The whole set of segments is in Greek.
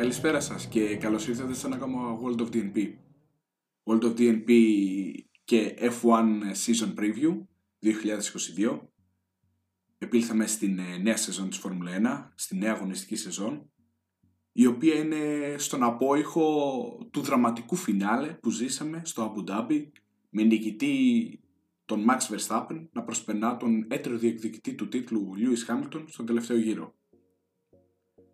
Καλησπέρα σας και καλώς ήρθατε σε ένα ακόμα World of DNP. World of DNP και F1 Season Preview 2022. Επήλθαμε στην ε, νέα σεζόν της Φόρμουλα 1, στη νέα αγωνιστική σεζόν, η οποία είναι στον απόϊχο του δραματικού φινάλε που ζήσαμε στο Abu Dhabi με νικητή τον Max Verstappen να προσπερνά τον έτερο διεκδικητή του τίτλου Lewis Hamilton στον τελευταίο γύρο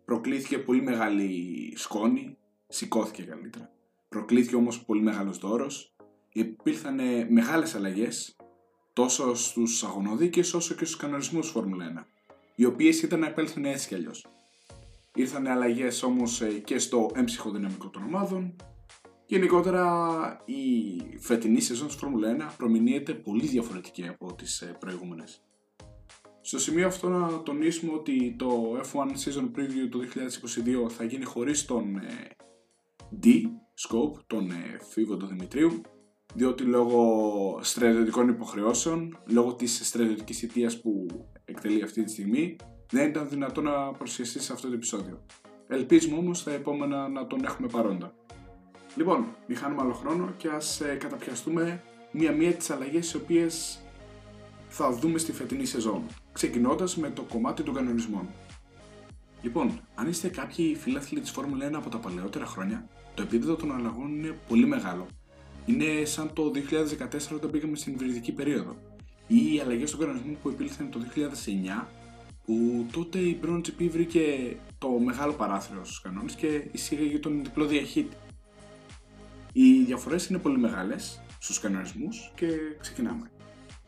προκλήθηκε πολύ μεγάλη σκόνη, σηκώθηκε καλύτερα. Προκλήθηκε όμως πολύ μεγάλος δώρος, υπήρχαν μεγάλες αλλαγές τόσο στους αγωνοδίκες όσο και στους κανονισμούς Φόρμουλα 1, οι οποίες ήταν να επέλθουν έτσι κι αλλιώς. Ήρθαν αλλαγές όμως ε, και στο έμψυχο δυναμικό των ομάδων. Γενικότερα η φετινή σεζόν της Φόρμουλα 1 προμηνύεται πολύ διαφορετική από τις ε, προηγούμενες. Στο σημείο αυτό να τονίσουμε ότι το F1 Season Preview του 2022 θα γίνει χωρίς τον ε, D Scope, τον ε, Φίβο του Δημητρίου, διότι λόγω στρατιωτικών υποχρεώσεων, λόγω της στρατιωτικής αιτίας που εκτελεί αυτή τη στιγμή, δεν ήταν δυνατό να προσχεστεί σε αυτό το επεισόδιο. Ελπίζουμε όμως τα επόμενα να τον έχουμε παρόντα. Λοιπόν, μη χάνουμε άλλο χρόνο και ας ε, καταπιαστούμε μία-μία τις αλλαγές οι οποίες θα δούμε στη φετινή σεζόν, ξεκινώντας με το κομμάτι των κανονισμών. Λοιπόν, αν είστε κάποιοι φίλαθλοι της Φόρμουλα 1 από τα παλαιότερα χρόνια, το επίπεδο των αλλαγών είναι πολύ μεγάλο. Είναι σαν το 2014 όταν πήγαμε στην υβριδική περίοδο, ή οι αλλαγές των κανονισμών που επήλθαν το 2009, που τότε η Brown GP βρήκε το μεγάλο παράθυρο στους κανόνες και εισήγαγε τον διπλό διαχείτη. Οι διαφορές είναι πολύ μεγάλες στους κανονισμούς και ξεκινάμε.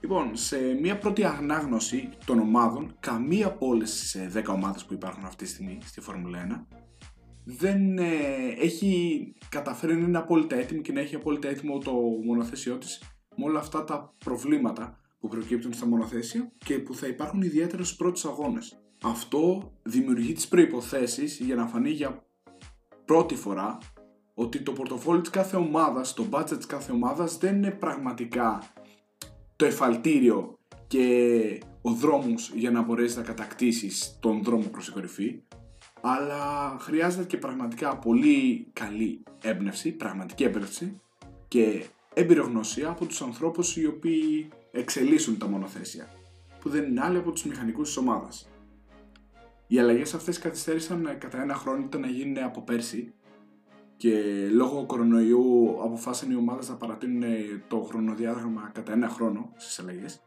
Λοιπόν, σε μια πρώτη ανάγνωση των ομάδων, καμία από όλες τις 10 ομάδες που υπάρχουν αυτή τη στιγμή στη Φόρμουλα 1 δεν ε, έχει καταφέρει να είναι απόλυτα έτοιμη και να έχει απόλυτα έτοιμο το μονοθέσιό της με όλα αυτά τα προβλήματα που προκύπτουν στα μονοθέσια και που θα υπάρχουν ιδιαίτερα στους πρώτους αγώνες. Αυτό δημιουργεί τις προποθέσει για να φανεί για πρώτη φορά ότι το πορτοφόλι της κάθε ομάδας, το budget της κάθε ομάδας δεν είναι πραγματικά το εφαλτήριο και ο δρόμος για να μπορέσεις να κατακτήσεις τον δρόμο προς την κορυφή αλλά χρειάζεται και πραγματικά πολύ καλή έμπνευση, πραγματική έμπνευση και εμπειρογνωσία από τους ανθρώπους οι οποίοι εξελίσσουν τα μονοθέσια που δεν είναι άλλοι από τους μηχανικούς της ομάδας. Οι αλλαγές αυτές καθυστέρησαν κατά ένα χρόνο ήταν να γίνουν από πέρσι και λόγω κορονοϊού αποφάσισαν οι ομάδες να παρατείνουν το χρονοδιάγραμμα κατά ένα χρόνο στις αλλαγές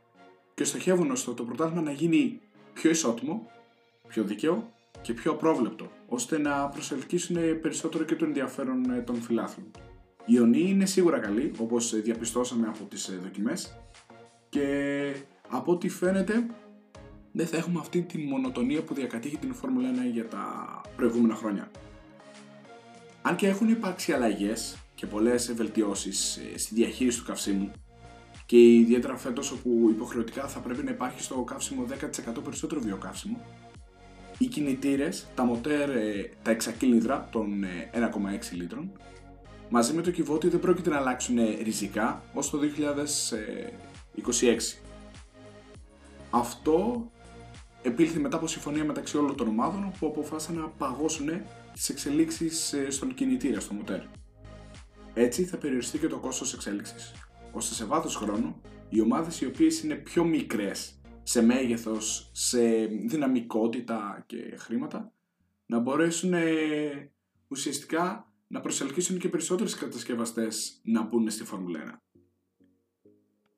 και στοχεύουν ώστε το πρωτάθλημα να γίνει πιο ισότιμο, πιο δίκαιο και πιο απρόβλεπτο, ώστε να προσελκύσουν περισσότερο και το ενδιαφέρον των φιλάθλων. Η Ιωνή είναι σίγουρα καλή, όπως διαπιστώσαμε από τις δοκιμές και από ό,τι φαίνεται δεν θα έχουμε αυτή τη μονοτονία που διακατήχει την Φόρμουλα 1 για τα προηγούμενα χρόνια. Αν και έχουν υπάρξει αλλαγές και πολλές βελτιώσεις ε, στη διαχείριση του καυσίμου, και ιδιαίτερα φέτος όπου υποχρεωτικά θα πρέπει να υπάρχει στο καύσιμο 10% περισσότερο βιοκαύσιμο, οι κινητήρες, τα μοτέρ, ε, τα εξακύλινδρα των 1,6 ε, λίτρων, μαζί με το κυβότιο δεν πρόκειται να αλλάξουν ριζικά ως το 2026. Αυτό επήλθε μετά από συμφωνία μεταξύ όλων των ομάδων που αποφάσισαν να παγώσουν τις εξελίξεις ε, στον κινητήρα, στο μοτέρ. Έτσι θα περιοριστεί και το κόστος εξέλιξης, ώστε σε βάθος χρόνου οι ομάδες οι οποίες είναι πιο μικρές σε μέγεθος, σε δυναμικότητα και χρήματα να μπορέσουν ε, ουσιαστικά να προσελκύσουν και περισσότερες κατασκευαστές να μπουν στη Φόρμουλα 1.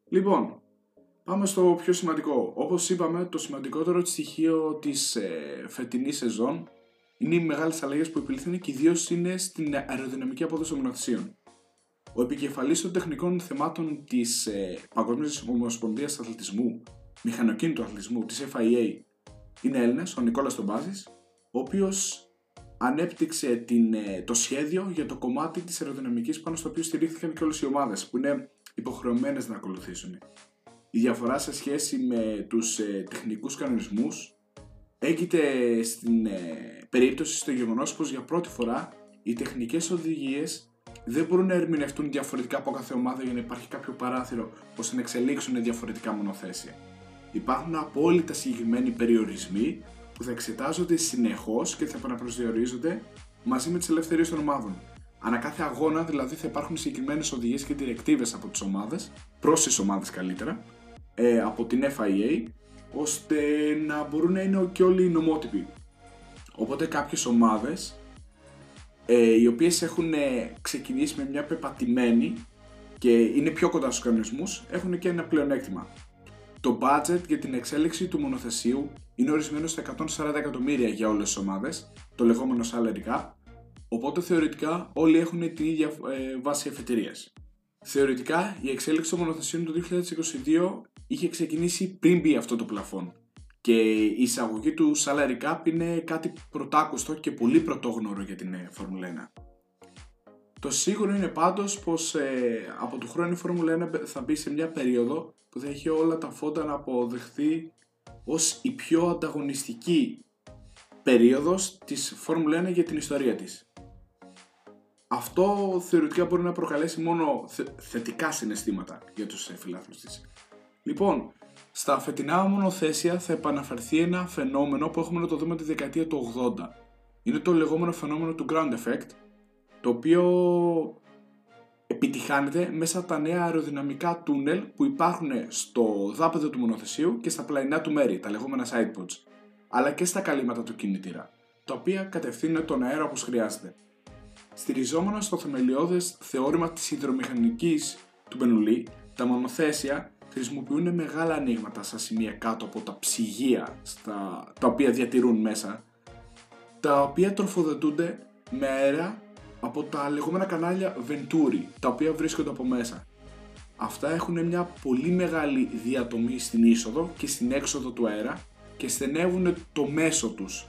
Λοιπόν, πάμε στο πιο σημαντικό. Όπως είπαμε, το σημαντικότερο στοιχείο της ε, φετινής σεζόν είναι οι μεγάλες αλλαγές που επιληθούν και ιδίως είναι στην αεροδυναμική απόδοση των μονοθεσίων. Ο επικεφαλής των τεχνικών θεμάτων της ε, Παγκόσμιας Ομοσπονδίας Αθλητισμού, Μηχανοκίνητου Αθλητισμού, της FIA, είναι Έλληνας, ο Νικόλας Τομπάζης, ο οποίος ανέπτυξε την, ε, το σχέδιο για το κομμάτι της αεροδυναμικής πάνω στο οποίο στηρίχθηκαν και όλες οι ομάδες που είναι υποχρεωμένες να ακολουθήσουν. Η διαφορά σε σχέση με τους ε, τεχνικούς κανονισμούς έγκυται στην ε, περίπτωση στο γεγονός πως για πρώτη φορά οι τεχνικές οδηγίες δεν μπορούν να ερμηνευτούν διαφορετικά από κάθε ομάδα για να υπάρχει κάποιο παράθυρο ώστε να εξελίξουν διαφορετικά μονοθέσια. Υπάρχουν απόλυτα συγκεκριμένοι περιορισμοί που θα εξετάζονται συνεχώς και θα επαναπροσδιορίζονται μαζί με τις ελευθερίες των ομάδων. Ανά κάθε αγώνα δηλαδή θα υπάρχουν συγκεκριμένες οδηγίες και διρεκτίβε από τις ομάδες, προς τις ομάδες καλύτερα, ε, από την FIA, ώστε να μπορούν να είναι και όλοι νομότυποι. Οπότε κάποιες ομάδες, ε, οι οποίες έχουν ε, ξεκινήσει με μια πεπατημένη και είναι πιο κοντά στους κανονισμούς, έχουν και ένα πλεονέκτημα. Το budget για την εξέλιξη του μονοθεσίου είναι ορισμένο στα 140 εκατομμύρια για όλες τις ομάδες, το λεγόμενο salary cap, οπότε θεωρητικά όλοι έχουν την ίδια ε, βάση εφετηρίας. Θεωρητικά η εξέλιξη των μονοθεσίων του 2022 είχε ξεκινήσει πριν μπει αυτό το πλαφόν και η εισαγωγή του salary cap είναι κάτι πρωτάκουστο και πολύ πρωτόγνωρο για την Φόρμουλα 1. Το σίγουρο είναι πάντως πως ε, από του χρόνου η Φόρμουλα 1 θα μπει σε μια περίοδο που θα έχει όλα τα φώτα να αποδεχθεί ως η πιο ανταγωνιστική περίοδος της Φόρμουλα 1 για την ιστορία της. Αυτό θεωρητικά μπορεί να προκαλέσει μόνο θετικά συναισθήματα για τους φιλάθλους της. Λοιπόν, στα φετινά μονοθέσια θα επαναφερθεί ένα φαινόμενο που έχουμε να το δούμε τη δεκαετία του 80. Είναι το λεγόμενο φαινόμενο του ground effect, το οποίο επιτυχάνεται μέσα από τα νέα αεροδυναμικά τούνελ που υπάρχουν στο δάπεδο του μονοθεσίου και στα πλαϊνά του μέρη, τα λεγόμενα sidepods, αλλά και στα καλύματα του κινητήρα, τα οποία κατευθύνουν τον αέρα όπως χρειάζεται. Στηριζόμενα στο θεμελιώδες θεώρημα της υδρομηχανικής του Μπενουλή, τα μονοθέσια χρησιμοποιούν μεγάλα ανοίγματα στα σημεία κάτω από τα ψυγεία στα... τα οποία διατηρούν μέσα, τα οποία τροφοδοτούνται με αέρα από τα λεγόμενα κανάλια Venturi, τα οποία βρίσκονται από μέσα. Αυτά έχουν μια πολύ μεγάλη διατομή στην είσοδο και στην έξοδο του αέρα και στενεύουν το μέσο τους,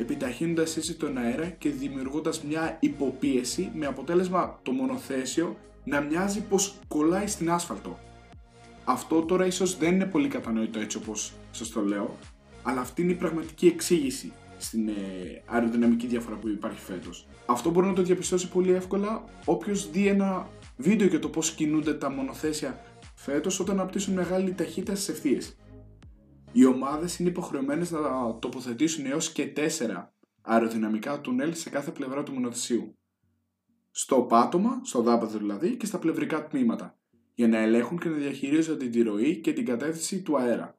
επιταχύνοντας έτσι τον αέρα και δημιουργώντας μια υποπίεση με αποτέλεσμα το μονοθέσιο να μοιάζει πως κολλάει στην άσφαλτο. Αυτό τώρα ίσως δεν είναι πολύ κατανοητό έτσι όπως σας το λέω, αλλά αυτή είναι η πραγματική εξήγηση στην ε, αεροδυναμική διαφορά που υπάρχει φέτος. Αυτό μπορεί να το διαπιστώσει πολύ εύκολα όποιος δει ένα βίντεο για το πώς κινούνται τα μονοθέσια φέτος όταν αναπτύσσουν μεγάλη ταχύτητα στις ευθείες. Οι ομάδες είναι υποχρεωμένες να τοποθετήσουν έως και 4 αεροδυναμικά τουνέλ σε κάθε πλευρά του μονοθεσίου. Στο πάτωμα, στο δάπεδο δηλαδή, και στα πλευρικά τμήματα, για να ελέγχουν και να διαχειρίζονται τη ροή και την κατεύθυνση του αέρα.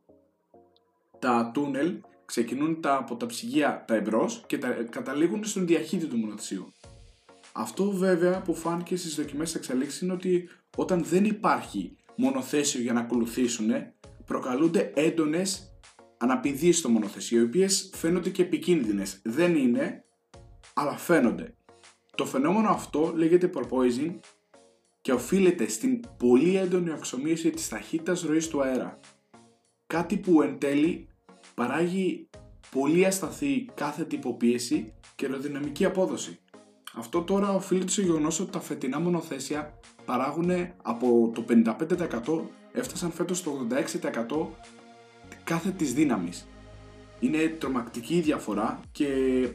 Τα τούνελ ξεκινούν τα, από τα ψυγεία τα εμπρός και τα, καταλήγουν στον διαχύτη του μονοθεσίου. Αυτό βέβαια που φάνηκε στις δοκιμές εξελίξεις είναι ότι όταν δεν υπάρχει μονοθέσιο για να ακολουθήσουν προκαλούνται έντονες αναπηδίες στο μονοθεσίο οι οποίες φαίνονται και επικίνδυνες. Δεν είναι, αλλά φαίνονται. Το φαινόμενο αυτό λέγεται porpoising και οφείλεται στην πολύ έντονη αξιομοίωση της ταχύτητας ροής του αέρα. Κάτι που εν τέλει παράγει πολύ ασταθή κάθε τυποποίηση και αεροδυναμική απόδοση. Αυτό τώρα οφείλεται στο γεγονός ότι τα φετινά μονοθέσια παράγουν από το 55% έφτασαν φέτος στο 86% κάθε της δύναμης. Είναι τρομακτική η διαφορά και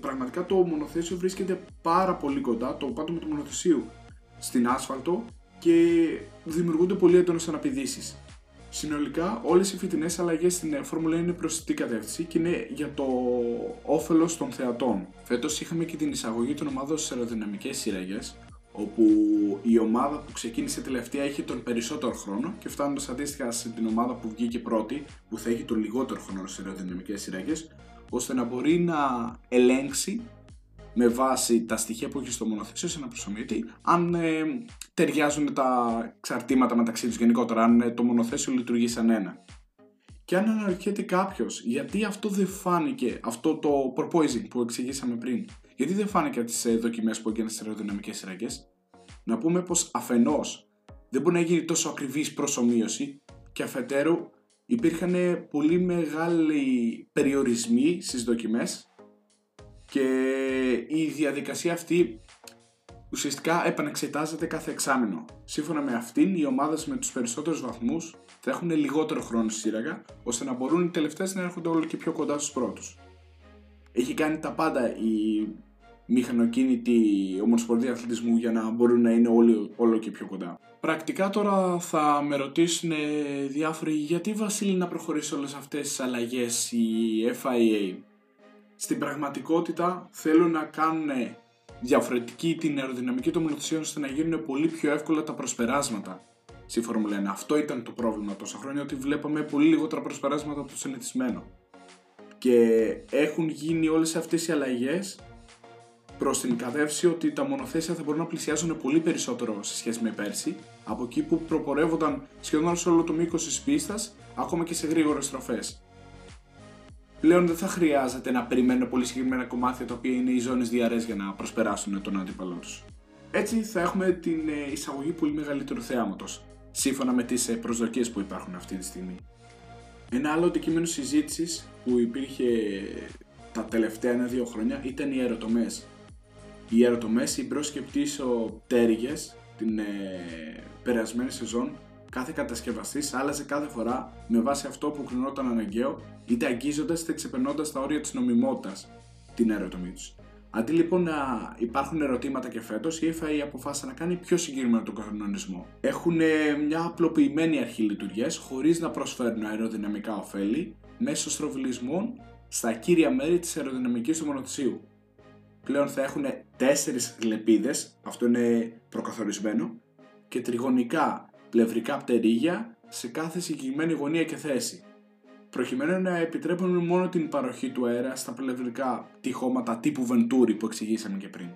πραγματικά το μονοθέσιο βρίσκεται πάρα πολύ κοντά, το πάτωμα του μονοθεσίου, στην άσφαλτο και δημιουργούνται πολύ έντονες αναπηδήσεις. Συνολικά, όλες οι φετινές αλλαγές στην Φόρμουλα είναι προς την κατεύθυνση και είναι για το όφελος των θεατών. Φέτος είχαμε και την εισαγωγή των ομάδων στι αεροδυναμικές σύραγγε, όπου η ομάδα που ξεκίνησε τελευταία έχει τον περισσότερο χρόνο και φτάνοντας αντίστοιχα στην ομάδα που βγήκε πρώτη, που θα έχει τον λιγότερο χρόνο στι αεροδυναμικές σύραγγε, ώστε να μπορεί να ελέγξει με βάση τα στοιχεία που έχει στο μονοθέσιο σε ένα προσωμιωτή, αν ε, ταιριάζουν τα εξαρτήματα μεταξύ τους γενικότερα, αν ε, το μονοθέσιο λειτουργεί σαν ένα. Και αν αναρωτιέται κάποιος γιατί αυτό δεν φάνηκε, αυτό το proposing που εξηγήσαμε πριν, γιατί δεν φάνηκε από τι ε, δοκιμές που έγιναν στις αεροδυναμικές σειραγέ, να πούμε πως αφενός δεν μπορεί να γίνει τόσο ακριβής προσωμείωση και αφετέρου υπήρχαν πολύ μεγάλοι περιορισμοί στις δοκιμές και η διαδικασία αυτή ουσιαστικά επανεξετάζεται κάθε εξάμεινο. Σύμφωνα με αυτήν, οι ομάδες με τους περισσότερους βαθμούς θα έχουν λιγότερο χρόνο στη σύραγγα, ώστε να μπορούν οι τελευταίες να έρχονται όλο και πιο κοντά στους πρώτους. Έχει κάνει τα πάντα η μηχανοκίνητη ομοσπονδία αθλητισμού για να μπορούν να είναι όλοι όλο και πιο κοντά. Πρακτικά τώρα θα με ρωτήσουν διάφοροι γιατί Βασίλη να προχωρήσει όλες αυτές τις αλλαγές η FIA. στην πραγματικότητα θέλουν να κάνουν διαφορετική την αεροδυναμική των μονοθεσιών ώστε να γίνουν πολύ πιο εύκολα τα προσπεράσματα στη Φόρμουλα 1. Αυτό ήταν το πρόβλημα τόσα χρόνια, ότι βλέπαμε πολύ λιγότερα προσπεράσματα από το συνηθισμένο. Και έχουν γίνει όλες αυτές οι αλλαγές προς την κατεύθυνση ότι τα μονοθέσια θα μπορούν να πλησιάζουν πολύ περισσότερο σε σχέση με πέρσι, από εκεί που προπορεύονταν σχεδόν σε όλο το μήκος της πίστας, ακόμα και σε γρήγορες στροφές. Πλέον δεν θα χρειάζεται να περιμένουν πολύ συγκεκριμένα κομμάτια τα οποία είναι οι ζώνες διαρρές για να προσπεράσουν τον αντίπαλό τους. Έτσι θα έχουμε την ε, εισαγωγή πολύ μεγαλύτερου θεάματο, σύμφωνα με τις ε, προσδοκίες που υπάρχουν αυτή τη στιγμή. Ένα άλλο αντικείμενο συζήτησης που υπήρχε τα τελευταία ένα-δύο χρόνια ήταν οι αεροτομές οι αεροτομές, οι μπρος και πίσω πτέρυγες την ε, περασμένη σεζόν κάθε κατασκευαστής άλλαζε κάθε φορά με βάση αυτό που κρινόταν αναγκαίο, είτε αγγίζοντας είτε ξεπερνώντας τα όρια της νομιμότητας την αεροτομή του. Αντί λοιπόν να υπάρχουν ερωτήματα και φέτος, η FAA αποφάσισε να κάνει πιο συγκεκριμένο τον κανονισμό. Έχουν μια απλοποιημένη αρχή λειτουργίας χωρίς να προσφέρουν αεροδυναμικά ωφέλη μέσω στροβιλισμών στα κύρια μέρη της αεροδυναμικής του μονοθεσίου πλέον θα έχουν τέσσερις λεπίδες, αυτό είναι προκαθορισμένο, και τριγωνικά πλευρικά πτερίγια σε κάθε συγκεκριμένη γωνία και θέση. Προκειμένου να επιτρέπουν μόνο την παροχή του αέρα στα πλευρικά τυχώματα τύπου Venturi που εξηγήσαμε και πριν.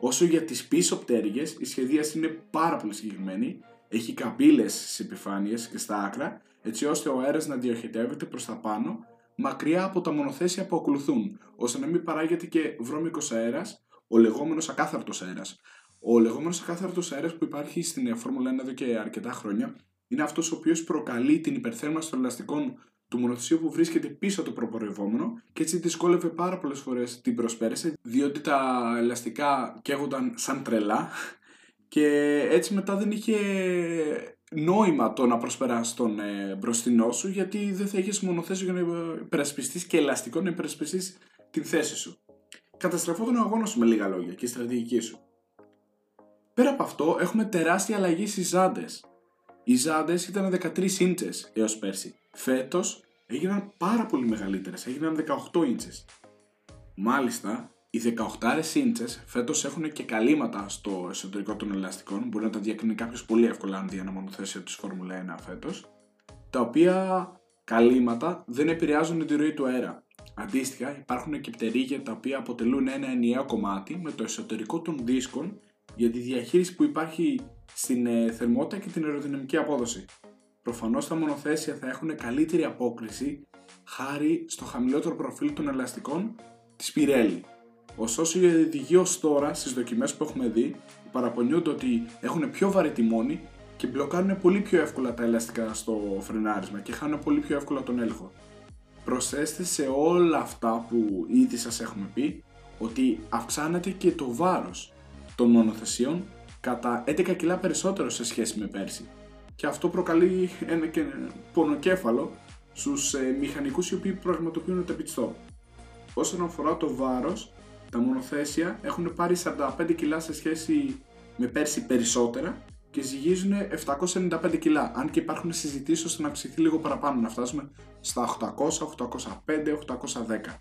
Όσο για τις πίσω πτέρυγες, η σχεδίαση είναι πάρα πολύ συγκεκριμένη, έχει καμπύλες στις επιφάνειες και στα άκρα, έτσι ώστε ο αέρας να διοχετεύεται προς τα πάνω μακριά από τα μονοθέσια που ακολουθούν, ώστε να μην παράγεται και βρώμικος αέρας, ο λεγόμενος ακάθαρτος αέρας. Ο λεγόμενος ακάθαρτος αέρας που υπάρχει στην Φόρμουλα 1 εδώ και αρκετά χρόνια είναι αυτός ο οποίος προκαλεί την υπερθέρμανση των ελαστικών του μονοθεσίου που βρίσκεται πίσω από το προπορευόμενο και έτσι δυσκόλευε πάρα πολλές φορές την προσπέραση, διότι τα ελαστικά καίγονταν σαν τρελά και έτσι μετά δεν είχε νόημα το να προσπεράσεις τον ε, μπροστινό σου γιατί δεν θα έχει μονοθέσιο για να υπερασπιστείς και ελαστικό να υπερασπιστείς την θέση σου. Καταστρεφόταν ο αγώνας σου με λίγα λόγια και η στρατηγική σου. Πέρα από αυτό, έχουμε τεράστια αλλαγή στις ζάντες. Οι ζάντες ήταν 13 ίντσε έως πέρσι. Φέτος έγιναν πάρα πολύ μεγαλύτερες, έγιναν 18 ίντσε. Μάλιστα, οι 18 ίντσες φέτος έχουν και καλύματα στο εσωτερικό των ελαστικών, μπορεί να τα διακρίνει κάποιος πολύ εύκολα αν δει ένα μονοθέσιο της Φόρμουλα 1 φέτος, τα οποία καλύματα δεν επηρεάζουν τη ροή του αέρα. Αντίστοιχα, υπάρχουν και πτερίγια τα οποία αποτελούν ένα ενιαίο κομμάτι με το εσωτερικό των δίσκων για τη διαχείριση που υπάρχει στην ε, θερμότητα και την αεροδυναμική απόδοση. Προφανώς τα μονοθέσια θα έχουν καλύτερη απόκριση χάρη στο χαμηλότερο προφίλ των ελαστικών της Pirelli. Ωστόσο, οι οδηγοί ως τώρα στις δοκιμές που έχουμε δει παραπονιούνται ότι έχουν πιο βαρύ τιμόνι και μπλοκάρουν πολύ πιο εύκολα τα ελαστικά στο φρενάρισμα και χάνουν πολύ πιο εύκολα τον έλεγχο. Προσθέστε σε όλα αυτά που ήδη σας έχουμε πει ότι αυξάνεται και το βάρος των μονοθεσιών κατά 11 κιλά περισσότερο σε σχέση με πέρσι και αυτό προκαλεί ένα και πονοκέφαλο στους ε, μηχανικούς οι οποίοι πραγματοποιούν τα pit stop. Όσον αφορά το βάρος, τα μονοθέσια έχουν πάρει 45 κιλά σε σχέση με πέρσι περισσότερα και ζυγίζουν 795 κιλά. Αν και υπάρχουν συζητήσεις ώστε να αυξηθεί λίγο παραπάνω, να φτάσουμε στα 800, 805, 810.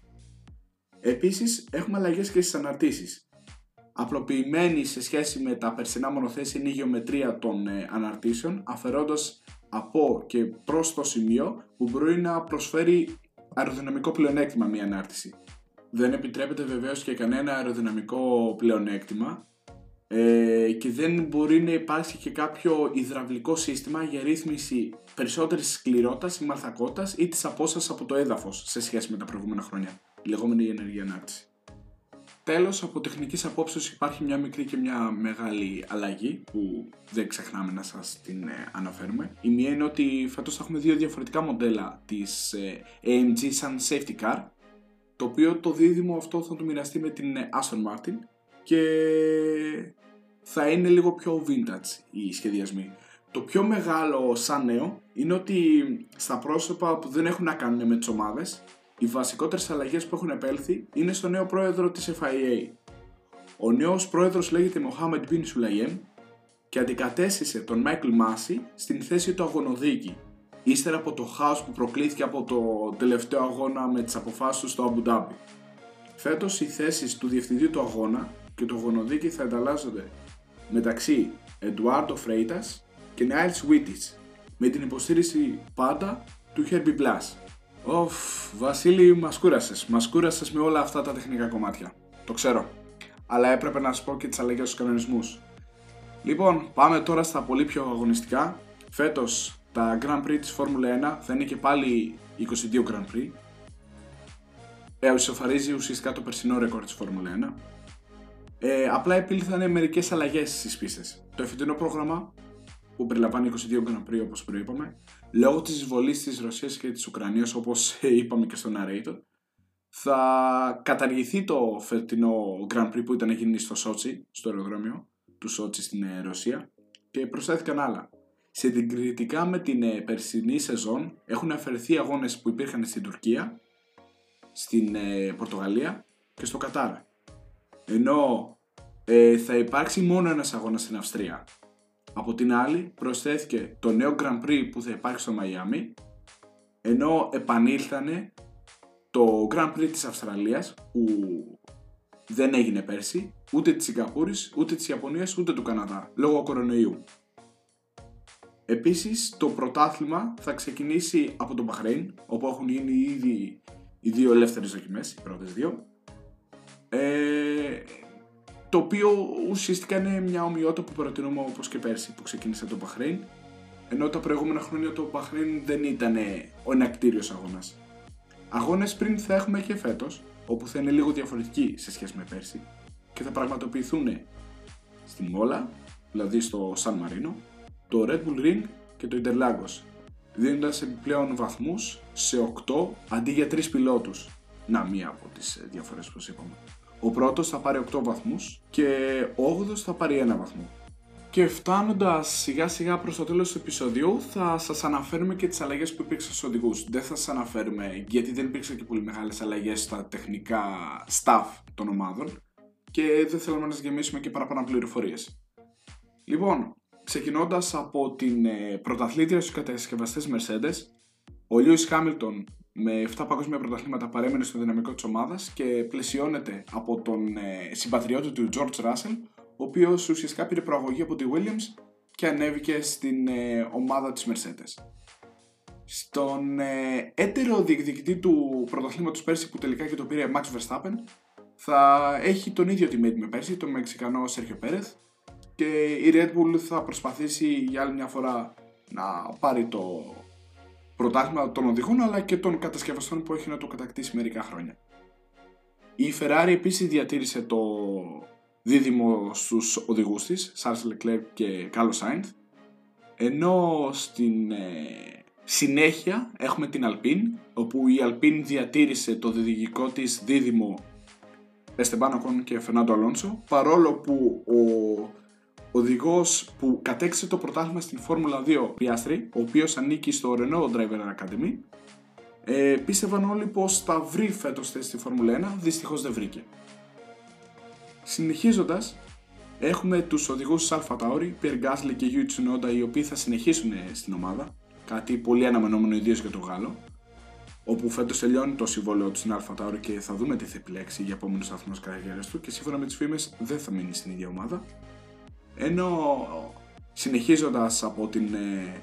Επίσης έχουμε αλλαγές και στις αναρτήσεις. Απλοποιημένη σε σχέση με τα περσινά μονοθέσια είναι η γεωμετρία των ε, αναρτήσεων, αφαιρώντας από και προς το σημείο που μπορεί να προσφέρει αεροδυναμικό πλεονέκτημα μια ανάρτηση δεν επιτρέπεται βεβαίως και κανένα αεροδυναμικό πλεονέκτημα ε, και δεν μπορεί να υπάρξει και κάποιο υδραυλικό σύστημα για ρύθμιση περισσότερης σκληρότητας ή μαλθακότητας ή της απόστασης από το έδαφος σε σχέση με τα προηγούμενα χρόνια, η λεγόμενη ενεργή ανάρτηση. Τέλος, από τεχνικής απόψεως υπάρχει μια μικρή και μια μεγάλη αλλαγή που δεν ξεχνάμε να σας την ε, αναφέρουμε. Η μία είναι ότι φέτος θα έχουμε δύο διαφορετικά μοντέλα της ε, AMG σαν safety car το οποίο το δίδυμο αυτό θα το μοιραστεί με την ε, Aston Martin και θα είναι λίγο πιο vintage οι σχεδιασμοί. Το πιο μεγάλο σαν νέο είναι ότι στα πρόσωπα που δεν έχουν να κάνουν με τις ομάδες οι βασικότερες αλλαγές που έχουν επέλθει είναι στο νέο πρόεδρο της FIA. Ο νέος πρόεδρος λέγεται Mohamed Bin Sulayem και αντικατέστησε τον Michael Massey στην θέση του αγωνοδίκη ύστερα από το χάος που προκλήθηκε από το τελευταίο αγώνα με τις αποφάσεις του στο Abu Dhabi. Φέτος οι θέσεις του διευθυντή του αγώνα και του αγωνοδίκη θα ενταλλάσσονται μεταξύ Εντουάρντο Φρέιτας και Νάιλς Βίτης με την υποστήριξη πάντα του Herbie Blas. Οφ, Βασίλη, μας κούρασες. Μας κούρασες με όλα αυτά τα τεχνικά κομμάτια. Το ξέρω. Αλλά έπρεπε να σου πω και τις αλλαγές στους κανονισμούς. Λοιπόν, πάμε τώρα στα πολύ πιο αγωνιστικά. Φέτος τα Grand Prix της Φόρμουλα 1 θα είναι και πάλι 22 Grand Prix. Ε, ισοφαρίζει ουσιαστικά το περσινό ρεκόρ της Φόρμουλα 1. Ε, απλά επήλθαν μερικές αλλαγές στις πίστες. Το εφητινό πρόγραμμα, που περιλαμβάνει 22 Grand Prix όπως προείπαμε, λόγω της εισβολής της Ρωσίας και της Ουκρανίας, όπως είπαμε και στο narrator, θα καταργηθεί το φετινό Grand Prix που ήταν να γίνει στο Σότσι, στο αεροδρόμιο του Σότσι στην ε, Ρωσία και προσθέθηκαν άλλα. Συγκριτικά με την ε, περσινή σεζόν έχουν αφαιρεθεί αγώνες που υπήρχαν στην Τουρκία, στην ε, Πορτογαλία και στο Κατάρα. Ενώ θα υπάρξει μόνο ένας αγώνας στην Αυστρία. Από την άλλη προσθέθηκε το νέο Grand Prix που θα υπάρχει στο Μαϊάμι ενώ επανήλθανε το Grand Prix της Αυστραλίας που δεν έγινε πέρσι, ούτε της Σιγκαπούρης, ούτε της Ιαπωνίας, ούτε του Καναδά, λόγω κορονοϊού. Επίσης, το πρωτάθλημα θα ξεκινήσει από το Μπαχρέιν, όπου έχουν γίνει ήδη οι δύο ελεύθερες δοκιμές, οι πρώτες δύο. Ε, το οποίο ουσιαστικά είναι μια ομοιότητα που προτείνουμε όπως και πέρσι που ξεκίνησε το Μπαχρέιν, ενώ τα προηγούμενα χρόνια το Μπαχρέιν δεν ήταν ο ενακτήριος αγώνας. Αγώνες πριν θα έχουμε και φέτος, όπου θα είναι λίγο διαφορετικοί σε σχέση με πέρσι και θα πραγματοποιηθούν στην Μόλα, δηλαδή στο Σαν Μαρίνο, το Red Bull Ring και το Interlagos, δίνοντας επιπλέον βαθμούς σε 8 αντί για 3 πιλότους. Να, μία από τις ε, διαφορές που είπαμε. Ο πρώτος θα πάρει 8 βαθμούς και ο 8ος θα πάρει 1 βαθμό. Και φτάνοντας σιγά σιγά προς το τέλος του επεισοδίου, θα σας αναφέρουμε και τις αλλαγές που υπήρξαν στους οδηγούς. Δεν θα σας αναφέρουμε γιατί δεν υπήρξαν και πολύ μεγάλες αλλαγές στα τεχνικά staff των ομάδων και δεν θέλουμε να σας γεμίσουμε και παραπάνω πληροφορίες. Λοιπόν, ξεκινώντας από την ε, πρωταθλήτρια στους κατασκευαστές Mercedes, ο Lewis Hamilton με 7 παγκόσμια πρωταθλήματα παρέμενε στο δυναμικό της ομάδας και πλαισιώνεται από τον ε, συμπατριώτη του George Russell, ο οποίος ουσιαστικά πήρε προαγωγή από τη Williams και ανέβηκε στην ε, ομάδα της Mercedes. Στον ε, έτερο διεκδικητή του πρωταθλήματος πέρσι που τελικά και το πήρε Max Verstappen θα έχει τον ίδιο teammate με πέρσι, τον Μεξικανό Sergio Perez και η Red Bull θα προσπαθήσει για άλλη μια φορά να πάρει το πρωτάθλημα των οδηγών αλλά και των κατασκευαστών που έχει να το κατακτήσει μερικά χρόνια. Η Ferrari επίσης διατήρησε το δίδυμο στους οδηγούς της, Charles Leclerc και Carlos Sainz, ενώ στην ε, συνέχεια έχουμε την Alpine, όπου η Alpine διατήρησε το διδυγικό της δίδυμο Esteban Ocon και Fernando Alonso, παρόλο που ο οδηγός που κατέξε το πρωτάθλημα στην Φόρμουλα 2, Piastri, ο οποίος ανήκει στο Renault Driver Academy, ε, πίστευαν όλοι πως θα βρει φέτος θέση στη Φόρμουλα 1, δυστυχώς δεν βρήκε. Συνεχίζοντας, έχουμε τους οδηγούς της Alpha Tauri, Pierre Gasly και Yuji Tsunoda, οι οποίοι θα συνεχίσουν στην ομάδα. Κάτι πολύ αναμενόμενο ιδίως για τον Γάλλο. Όπου φέτος τελειώνει το συμβόλαιο του στην Alpha Tauri και θα δούμε τι θα επιλέξει για επόμενο σταθμό καριέρα του και σύμφωνα με τις φήμες δεν θα μείνει στην ίδια ομάδα. Ενώ συνεχίζοντας από την ε,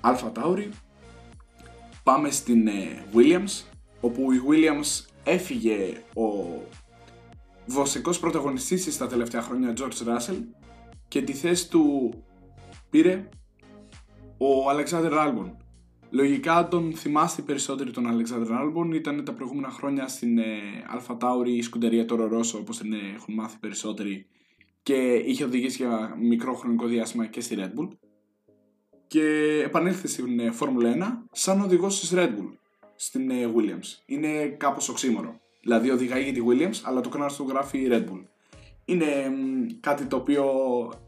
Alpha Tauri, πάμε στην ε, Williams, όπου η Williams έφυγε ο βασικός πρωταγωνιστής στα τελευταία χρόνια George Russell και τη θέση του πήρε ο Alexander Albon. Λογικά τον θυμάστε περισσότεροι τον Alexander Albon, ήταν τα προηγούμενα χρόνια στην ε, Alpha Tauri η σκουντερία Toro Rosso όπως την ε, έχουν μάθει περισσότεροι και είχε οδηγήσει για μικρό χρονικό διάστημα και στη Red Bull και επανήλθε στην ε, Φόρμουλα 1 σαν οδηγός της Red Bull στην ε, Williams. Είναι κάπως οξύμορο. Δηλαδή οδηγάει για τη Williams, αλλά το κανάλι του γράφει Red Bull. Είναι κάτι το οποίο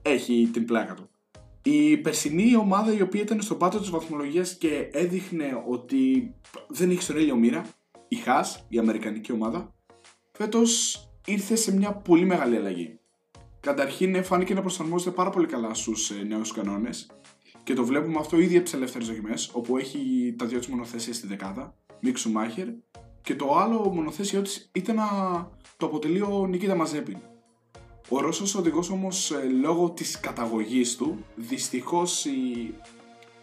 έχει την πλάκα του. Η περσινή ομάδα η οποία ήταν στο πάτο της βαθμολογίας και έδειχνε ότι δεν έχει στον ήλιο μοίρα, η Haas, η αμερικανική ομάδα, φέτος ήρθε σε μια πολύ μεγάλη αλλαγή. Καταρχήν φάνηκε να προσαρμόζεται πάρα πολύ καλά στους ε, νέους κανόνες Και το βλέπουμε αυτό ήδη από τις ελεύθερες δοκιμές, όπου έχει τα δύο της μονοθέσια στη δεκάδα, Μικ Σουμάχερ, και το άλλο μονοθέσιό της ήταν να το αποτελεί ο Νικήτα Μαζέπιν. Ο Ρώσος οδηγός όμως ε, λόγω της καταγωγής του δυστυχώς η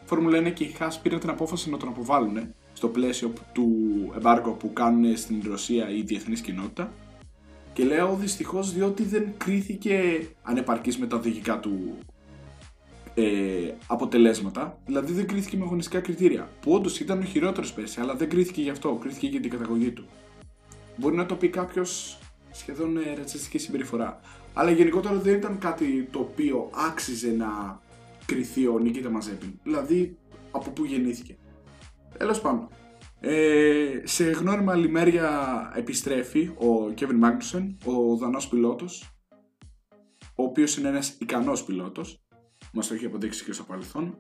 Φόρμουλα 1 και η Haas πήραν την απόφαση να τον αποβάλουν στο πλαίσιο του εμπάργου που κάνουν στην Ρωσία η διεθνής κοινότητα και λέω δυστυχώς διότι δεν κρίθηκε ανεπαρκής με τα οδηγικά του ε, αποτελέσματα, δηλαδή δεν κρίθηκε με αγωνιστικά κριτήρια. Που όντως ήταν ο χειρότερος πέρσι, αλλά δεν κρίθηκε γι' αυτό, κρίθηκε για την καταγωγή του. Μπορεί να το πει κάποιος σχεδόν ε, ρατσιστική συμπεριφορά. Αλλά γενικότερα δεν ήταν κάτι το οποίο άξιζε να κριθεί ο Νίκητα Μαζέπιν. Δηλαδή από πού γεννήθηκε. Τέλος πάντων. Ε, σε γνώριμα λιμέρια επιστρέφει ο Κέβιν Μάγνουσεν, ο Δανός πιλότος, ο οποίος είναι ένας ικανός πιλότος, μας το έχει αποδείξει και στο παρελθόν.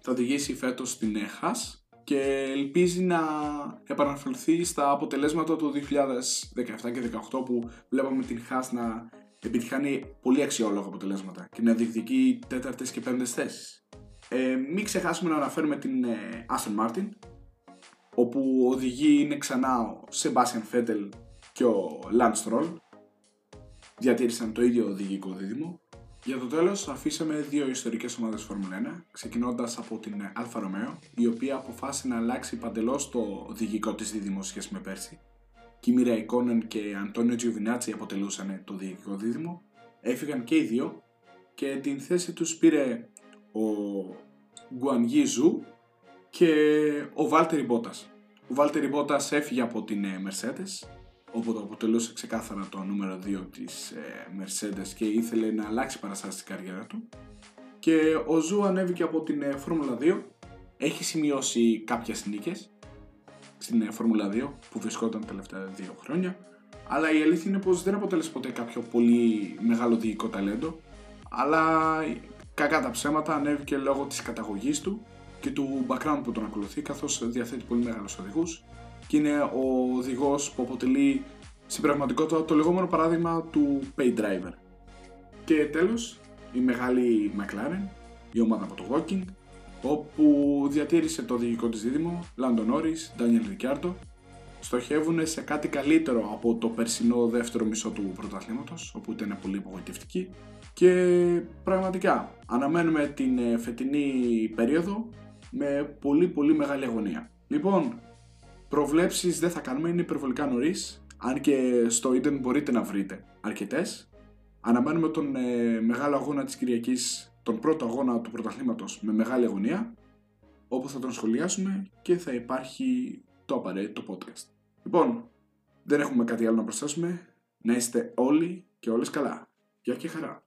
Θα οδηγήσει φέτος στην ΕΧΑΣ και ελπίζει να επαναφερθεί στα αποτελέσματα του 2017 και 2018 που βλέπαμε την ΧΑΣ να επιτυχάνει πολύ αξιόλογα αποτελέσματα και να διεκδικεί τέταρτες και πέμπτες θέσεις. Ε, μην ξεχάσουμε να αναφέρουμε την ε, Aston Martin όπου ο οδηγεί είναι ξανά ο Sebastian Vettel και ο Lance Stroll. Διατήρησαν το ίδιο οδηγικό δίδυμο. Για το τέλος αφήσαμε δύο ιστορικές ομάδες Φόρμουλα 1 ξεκινώντας από την Alfa Romeo η οποία αποφάσισε να αλλάξει παντελώς το οδηγικό της δίδυμο σχέση με πέρσι. Κίμι Ραϊκόνεν και Αντώνιο Τζιοβινάτσι αποτελούσαν το διοικητικό δίδυμο. Έφυγαν και οι δύο και την θέση τους πήρε ο Γκουανγιού Ζου και ο Βάλτερι Μπότας. Ο Βάλτερι Μπότας έφυγε από την ε, Mercedes όπου το αποτελούσε ξεκάθαρα το νούμερο 2 της ε, Mercedes και ήθελε να αλλάξει παραστάση στην καριέρα του και ο Ζου ανέβηκε από την ε, Φόρμουλα 2 έχει σημειώσει κάποιες νίκες στην Φόρμουλα 2 που βρισκόταν τα τελευταία δύο χρόνια. Αλλά η αλήθεια είναι πως δεν αποτέλεσε ποτέ κάποιο πολύ μεγάλο διοικό ταλέντο. Αλλά κακά τα ψέματα ανέβηκε λόγω της καταγωγής του και του background που τον ακολουθεί καθώς διαθέτει πολύ μεγάλους οδηγούς και είναι ο οδηγός που αποτελεί στην πραγματικότητα το λεγόμενο παράδειγμα του pay driver. Και τέλος, η μεγάλη McLaren, η ομάδα από το Walking, όπου διατήρησε το οδηγικό της δίδυμο, Λάντο Νόρις, Ντάνιελ Ρικιάρτο, στοχεύουν σε κάτι καλύτερο από το περσινό δεύτερο μισό του πρωταθλήματος, όπου ήταν πολύ απογοητευτική και πραγματικά αναμένουμε την ε, φετινή περίοδο με πολύ πολύ μεγάλη αγωνία. Λοιπόν, προβλέψεις δεν θα κάνουμε, είναι υπερβολικά νωρίς, αν και στο ίντερνετ μπορείτε να βρείτε αρκετές. Αναμένουμε τον ε, μεγάλο αγώνα της Κυριακής τον πρώτο αγώνα του πρωταθλήματος με μεγάλη αγωνία, όπου θα τον σχολιάσουμε και θα υπάρχει το απαραίτητο podcast. Λοιπόν, δεν έχουμε κάτι άλλο να προσθέσουμε. Να είστε όλοι και όλες καλά. Γεια και χαρά.